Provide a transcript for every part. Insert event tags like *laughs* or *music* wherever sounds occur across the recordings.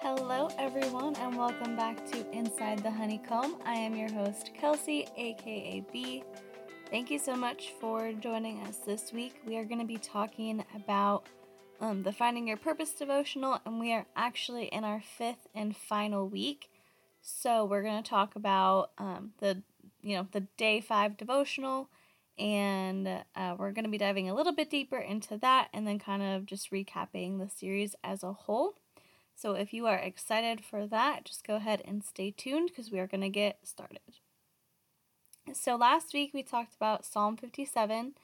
Hello, everyone, and welcome back to Inside the Honeycomb. I am your host, Kelsey, aka B. Thank you so much for joining us this week. We are going to be talking about um, the Finding Your Purpose devotional, and we are actually in our fifth and final week. So we're going to talk about um, the you know the day five devotional, and uh, we're going to be diving a little bit deeper into that, and then kind of just recapping the series as a whole. So if you are excited for that, just go ahead and stay tuned because we are going to get started. So last week we talked about Psalm 57.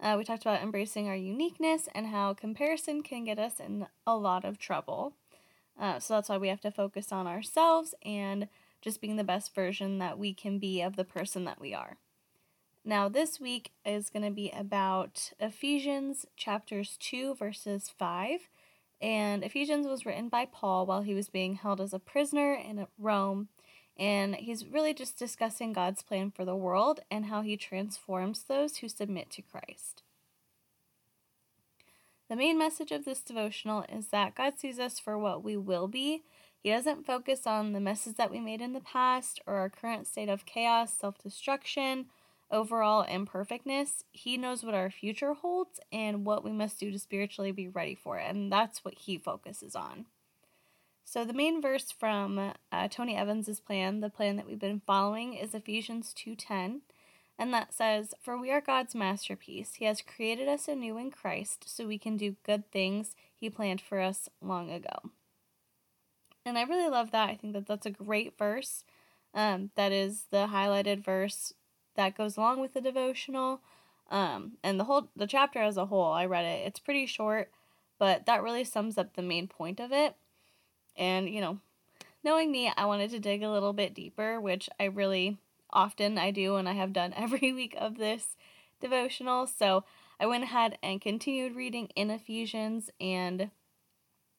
Uh, we talked about embracing our uniqueness and how comparison can get us in a lot of trouble. Uh, so that's why we have to focus on ourselves and just being the best version that we can be of the person that we are. Now, this week is going to be about Ephesians chapters 2, verses 5. And Ephesians was written by Paul while he was being held as a prisoner in Rome. And he's really just discussing God's plan for the world and how he transforms those who submit to Christ. The main message of this devotional is that God sees us for what we will be. He doesn't focus on the messes that we made in the past or our current state of chaos, self destruction, overall imperfectness. He knows what our future holds and what we must do to spiritually be ready for it. And that's what he focuses on. So, the main verse from uh, Tony Evans's plan, the plan that we've been following, is Ephesians 2:10 and that says, For we are God's masterpiece. He has created us anew in Christ so we can do good things He planned for us long ago. And I really love that. I think that that's a great verse. Um, that is the highlighted verse that goes along with the devotional. Um, and the whole the chapter as a whole, I read it. It's pretty short, but that really sums up the main point of it. And you know, knowing me, I wanted to dig a little bit deeper, which I really often I do, and I have done *laughs* every week of this devotional. So I went ahead and continued reading in Ephesians, and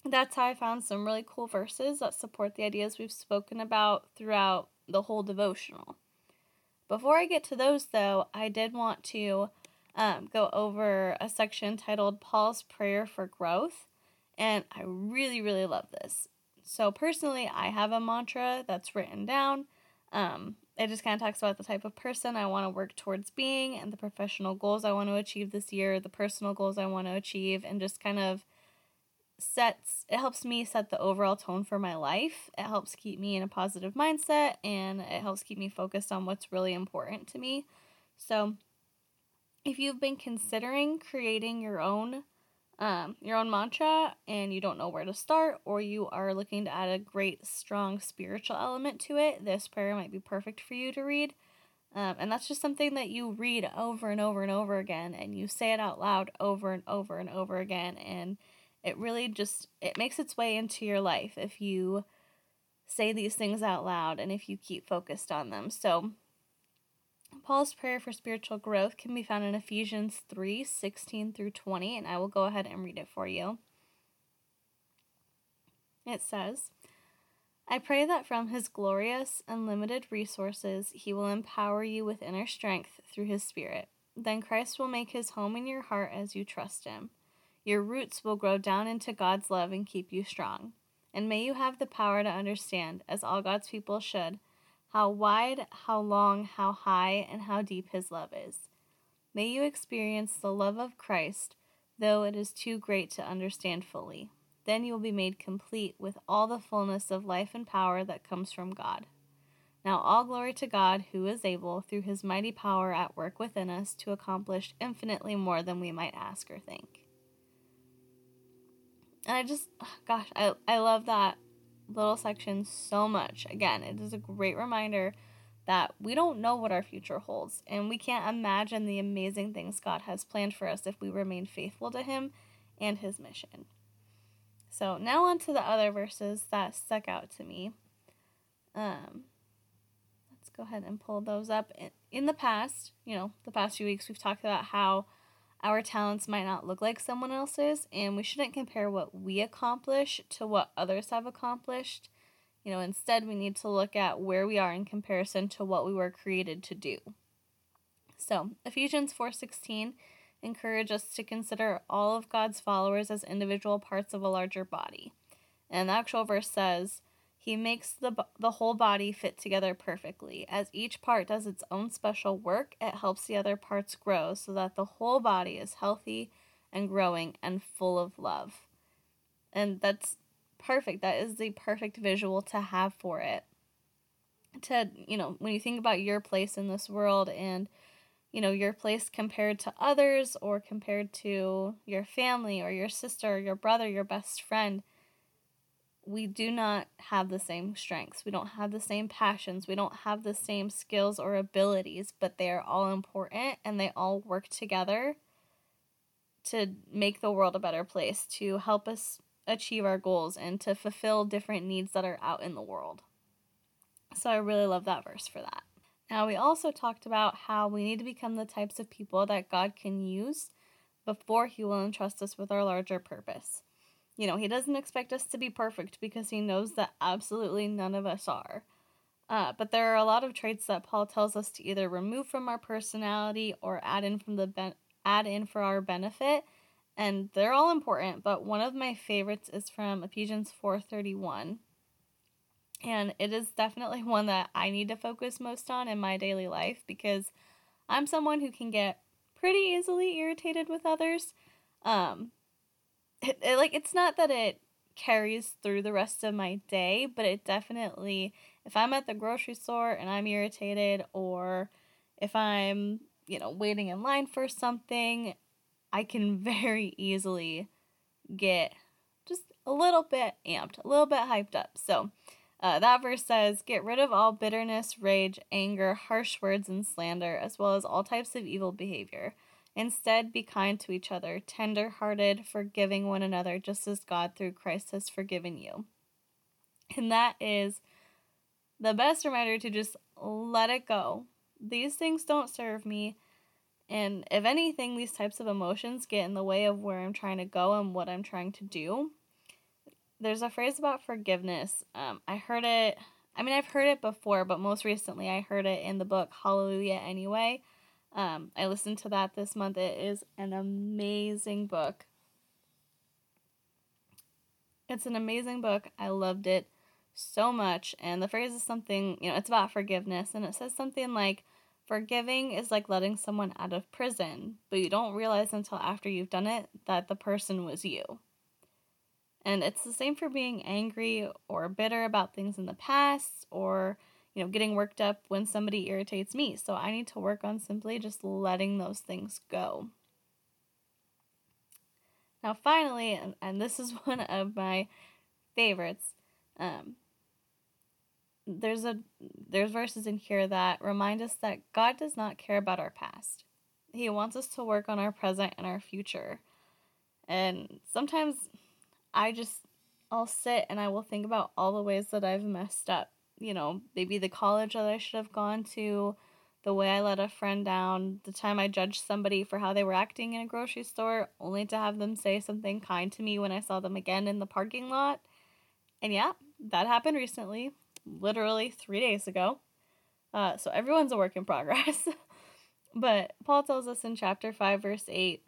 that's how I found some really cool verses that support the ideas we've spoken about throughout the whole devotional. Before I get to those, though, I did want to um, go over a section titled Paul's Prayer for Growth, and I really, really love this. So, personally, I have a mantra that's written down. Um, it just kind of talks about the type of person I want to work towards being and the professional goals I want to achieve this year, the personal goals I want to achieve, and just kind of sets it helps me set the overall tone for my life. It helps keep me in a positive mindset and it helps keep me focused on what's really important to me. So, if you've been considering creating your own um, your own mantra and you don't know where to start, or you are looking to add a great, strong spiritual element to it, this prayer might be perfect for you to read. Um, and that's just something that you read over and over and over again, and you say it out loud over and over and over again, and it really just it makes its way into your life if you say these things out loud and if you keep focused on them. So Paul's prayer for spiritual growth can be found in Ephesians 3 16 through 20, and I will go ahead and read it for you. It says, I pray that from his glorious, unlimited resources, he will empower you with inner strength through his Spirit. Then Christ will make his home in your heart as you trust him. Your roots will grow down into God's love and keep you strong. And may you have the power to understand, as all God's people should, how wide, how long, how high, and how deep His love is. May you experience the love of Christ, though it is too great to understand fully. Then you will be made complete with all the fullness of life and power that comes from God. Now, all glory to God, who is able, through his mighty power at work within us, to accomplish infinitely more than we might ask or think. And I just, gosh, I, I love that little section so much. Again, it is a great reminder that we don't know what our future holds, and we can't imagine the amazing things God has planned for us if we remain faithful to Him and His mission. So, now on to the other verses that stuck out to me. Um, let's go ahead and pull those up. In the past, you know, the past few weeks, we've talked about how our talents might not look like someone else's, and we shouldn't compare what we accomplish to what others have accomplished. You know, instead, we need to look at where we are in comparison to what we were created to do. So, Ephesians 4:16 encourage us to consider all of God's followers as individual parts of a larger body. And the actual verse says, he makes the, the whole body fit together perfectly. As each part does its own special work, it helps the other parts grow so that the whole body is healthy and growing and full of love. And that's perfect. That is the perfect visual to have for it. To, you know, when you think about your place in this world and you know, your place compared to others or compared to your family or your sister or your brother, your best friend, we do not have the same strengths. We don't have the same passions. We don't have the same skills or abilities, but they are all important and they all work together to make the world a better place, to help us achieve our goals, and to fulfill different needs that are out in the world. So I really love that verse for that. Now, we also talked about how we need to become the types of people that God can use before He will entrust us with our larger purpose. You know, He doesn't expect us to be perfect because He knows that absolutely none of us are. Uh, but there are a lot of traits that Paul tells us to either remove from our personality or add in from the ben- add in for our benefit, and they're all important. But one of my favorites is from Ephesians four thirty one, and it is definitely *laughs* one that I need to focus most on in my daily life because I'm someone who can get pretty easily irritated with others. Um, it, it, like it's not that it carries through the rest of my day, but it definitely if I'm at the grocery store and I'm irritated or if I'm, you know, waiting in line for something, I can *laughs* very easily get just a little bit amped, a little bit hyped up. So, uh, that verse says, Get rid of all bitterness, rage, anger, harsh words, and slander, as well as all types of evil behavior. Instead, be kind to each other, tender hearted, forgiving one another, just as God through Christ has forgiven you. And that is the best reminder to just let it go. These things don't serve me. And if anything, these types of emotions get in the way of where I'm trying to go and what I'm trying to do there's a phrase about forgiveness. Um, I heard it. I mean, I've heard it before, but most recently I heard it in the book Hallelujah Anyway. Um, I listened to that this month. It is an amazing book. It's an amazing book. I loved it so much. And the phrase is something, you know, it's about forgiveness. And it says something like, Forgiving is like letting someone out of prison, but you don't realize until after you've done it that the person was you. And it's the same for being angry or bitter about things in the past or, you know, getting worked up when somebody irritates me. So I need to work on simply just letting those things go. Now, finally, and, and this is *laughs* one of my favorites, um, there's a there's verses in here that remind us that God does not care about our past. He wants us to work on our present and our future. And sometimes I just I'll sit and I will think about all the ways that I've messed up. You know, maybe the college that I should have gone to, the way I let a friend down, the time I judged somebody for how they were acting in a grocery store, only to have them say something kind to me when I saw them again in the parking lot. And yeah, that happened recently, literally three days ago. Uh, so everyone's a work in progress. *laughs* but Paul tells us in chapter 5, verse 8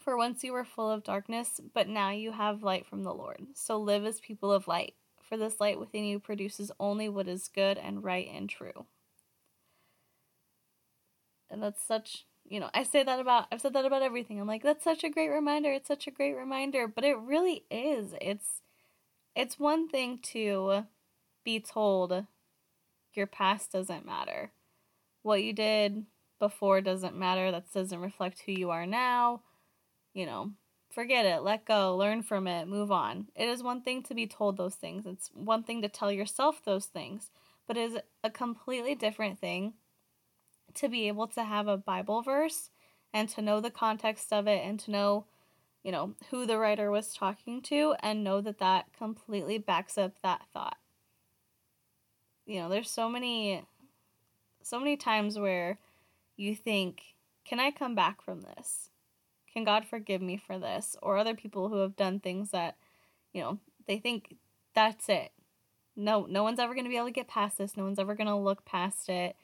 for once you were full of darkness, but now you have light from the Lord. So live as people of light, for this light within you produces only what is good and right and true. And that's such, you know, I say that about, I've said that about everything. I'm like, that's such a great reminder. It's such a great reminder. But it really is. It's, it's one thing to be told your past doesn't matter. What you did before doesn't matter. That doesn't reflect who you are now you know, forget it, let go, learn from it, move on. It is one thing to be told those things, it's one thing to tell yourself those things, but it is a completely different thing to be able to have a Bible verse and to know the context of it and to know, you know, who the writer was talking to and know that that completely backs up that thought. You know, there's so many so many times where you think, can I come back from this? Can God forgive me for this? Or other people who have done things that, you know, they think that's it. No, no one's ever going to be able to get past this. No one's ever going to look past it.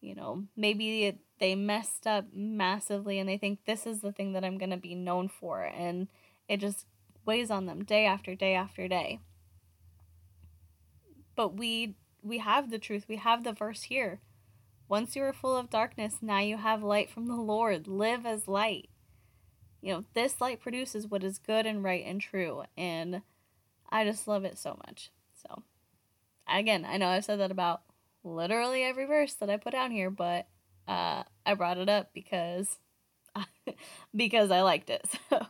you know, maybe they messed up massively and they think this is the thing that I'm going to be known for. And it just weighs on them day after day after day. But we we have the truth. We have the verse here. Once you were full of darkness, now you have light from the Lord. Live as light. You know, this light produces what is good and right and true. And I just love it so much. So, again, I know I've said that about literally every verse that I put down here, but uh, I brought it up because *laughs* because I liked it. *laughs* So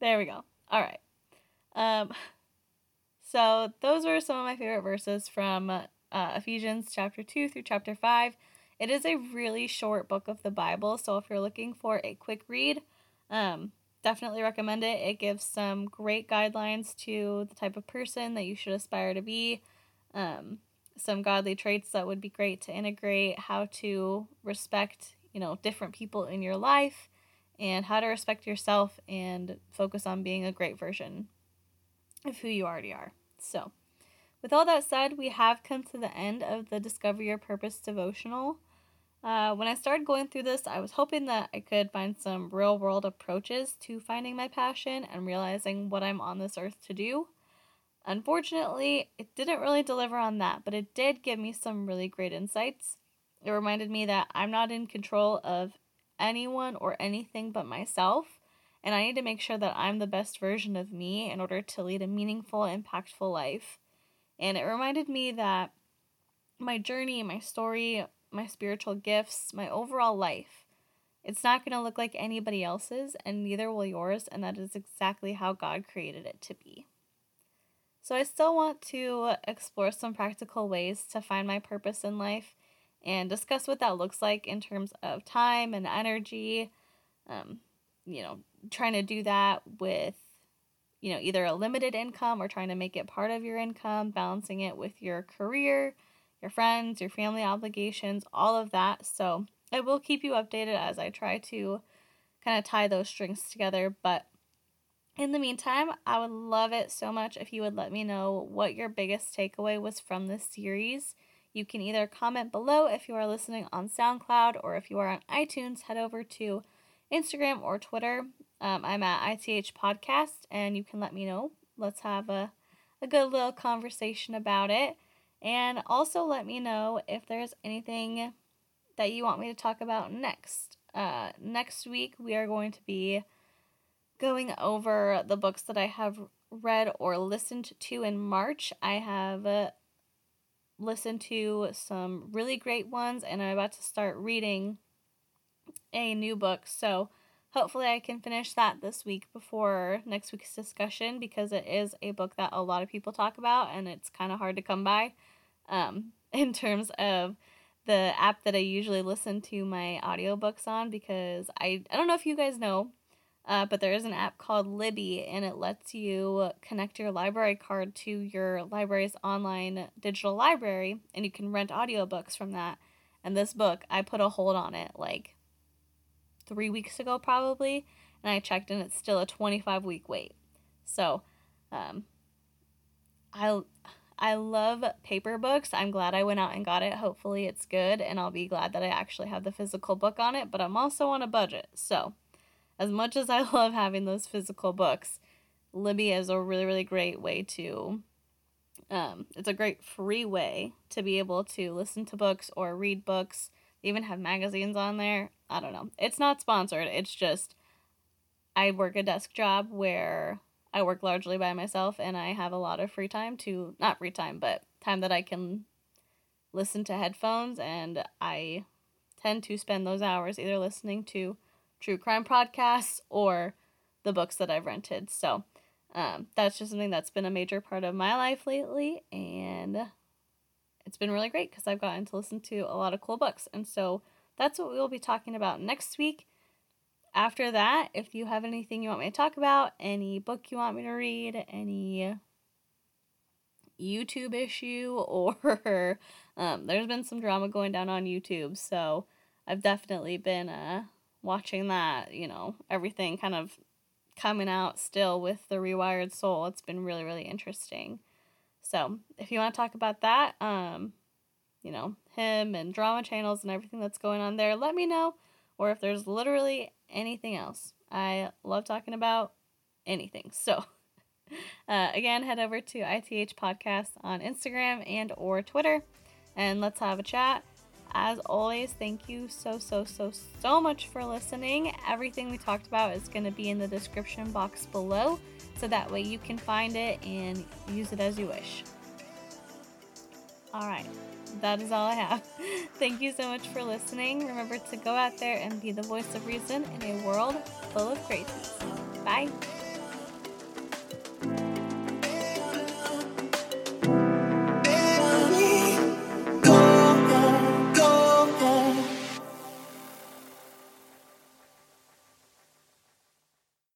there we go. All right. Um, so those were some of my favorite verses from uh, Ephesians chapter 2 through chapter 5. It is a really short book of the Bible, so if you're looking for a quick read, um, definitely recommend it. It gives some great guidelines to the type of person that you should aspire to be, um, some godly traits that would be great to integrate, how to respect, you know, different people in your life, and how to respect yourself and focus on being a great version of who you already are. So, with all that said, we have come to the end of the Discover Your Purpose devotional. Uh, when I started going through this, I was hoping that I could find some real world approaches to finding my passion and realizing what I'm on this earth to do. Unfortunately, it didn't really deliver on that, but it did give me some really great insights. It reminded me that I'm not in control of anyone or anything but myself, and I need to make sure that I'm the best version of me in order to lead a meaningful, impactful life. And it reminded me that my journey, my story, my spiritual gifts, my overall life, it's not going to look like anybody else's, and neither will yours, and that is exactly how God created it to be. So, I still want to explore some practical ways to find my purpose in life and discuss what that looks like in terms of time and energy. Um, you know, trying to do that with you know, either a limited income or trying to make it part of your income, balancing it with your career, your friends, your family obligations, all of that. So I will keep you updated as I try to kind of tie those strings together. But in the meantime, I would love it so much if you would let me know what your biggest takeaway was from this series. You can either comment below if you are listening on SoundCloud or if you are on iTunes, head over to Instagram or Twitter um, I'm at ITH Podcast, and you can let me know. Let's have a, a good little conversation about it. And also let me know if there's anything that you want me to talk about next. Uh, next week, we are going to be going over the books that I have read or listened to in March. I have uh, listened to some really great ones, and I'm about to start reading a new book. So, Hopefully, I can finish that this week before next week's discussion because it is a book that a lot of people talk about and it's kind of hard to come by um, *laughs* in terms of the app that I usually listen to my audiobooks on because I, I don't know if you guys know, uh, but there is an app called Libby and it lets you connect your library card to your library's online digital library and you can rent audiobooks from that. And this book, I put a hold on it like three weeks ago, probably, and I checked and it's still a 25 week wait. So, um, I I love paper books. I'm glad I went out and got it. Hopefully, it's good, and I'll be glad that I actually have the physical book on it. But I'm also on a budget, so as much as I *laughs* love having those physical books, Libby is a really really great way to. Um, it's a great free way to be able to listen to books or read books They even have magazines on there. I don't know. It's not sponsored. It's just I work a desk job where I work largely by myself and I have a lot of free time to not free time, but time that I can listen to headphones and I tend to spend those hours either listening to true crime podcasts or the books that I've rented. So, um, that's just something that's been a major part of my life lately and it's been really great because I've gotten to listen to a lot of cool books. And so that's what we'll be talking about next week. After that, if you have anything you want me to talk about, any book you want me to read, any YouTube issue, *laughs* or um, there's been some drama going down on YouTube. So I've definitely been uh, watching that, you know, everything kind of coming out still with the rewired soul. It's been really, really interesting. So if you want to talk about that, um, you know, him and drama channels and everything that's going on there, let me know. Or if there's literally anything else. I love talking about anything. So, *laughs* uh, again, head over to ITH Podcast on Instagram and or Twitter, and let's have a chat. As always, thank you so, so, so, so much for listening. Everything we talked about is going to be in the description box below, so that way you can find it and use it as you wish. All right, that is all I have. *laughs* Thank you so much for listening. Remember to go out there and be the voice of reason in a world full of crazies. Bye.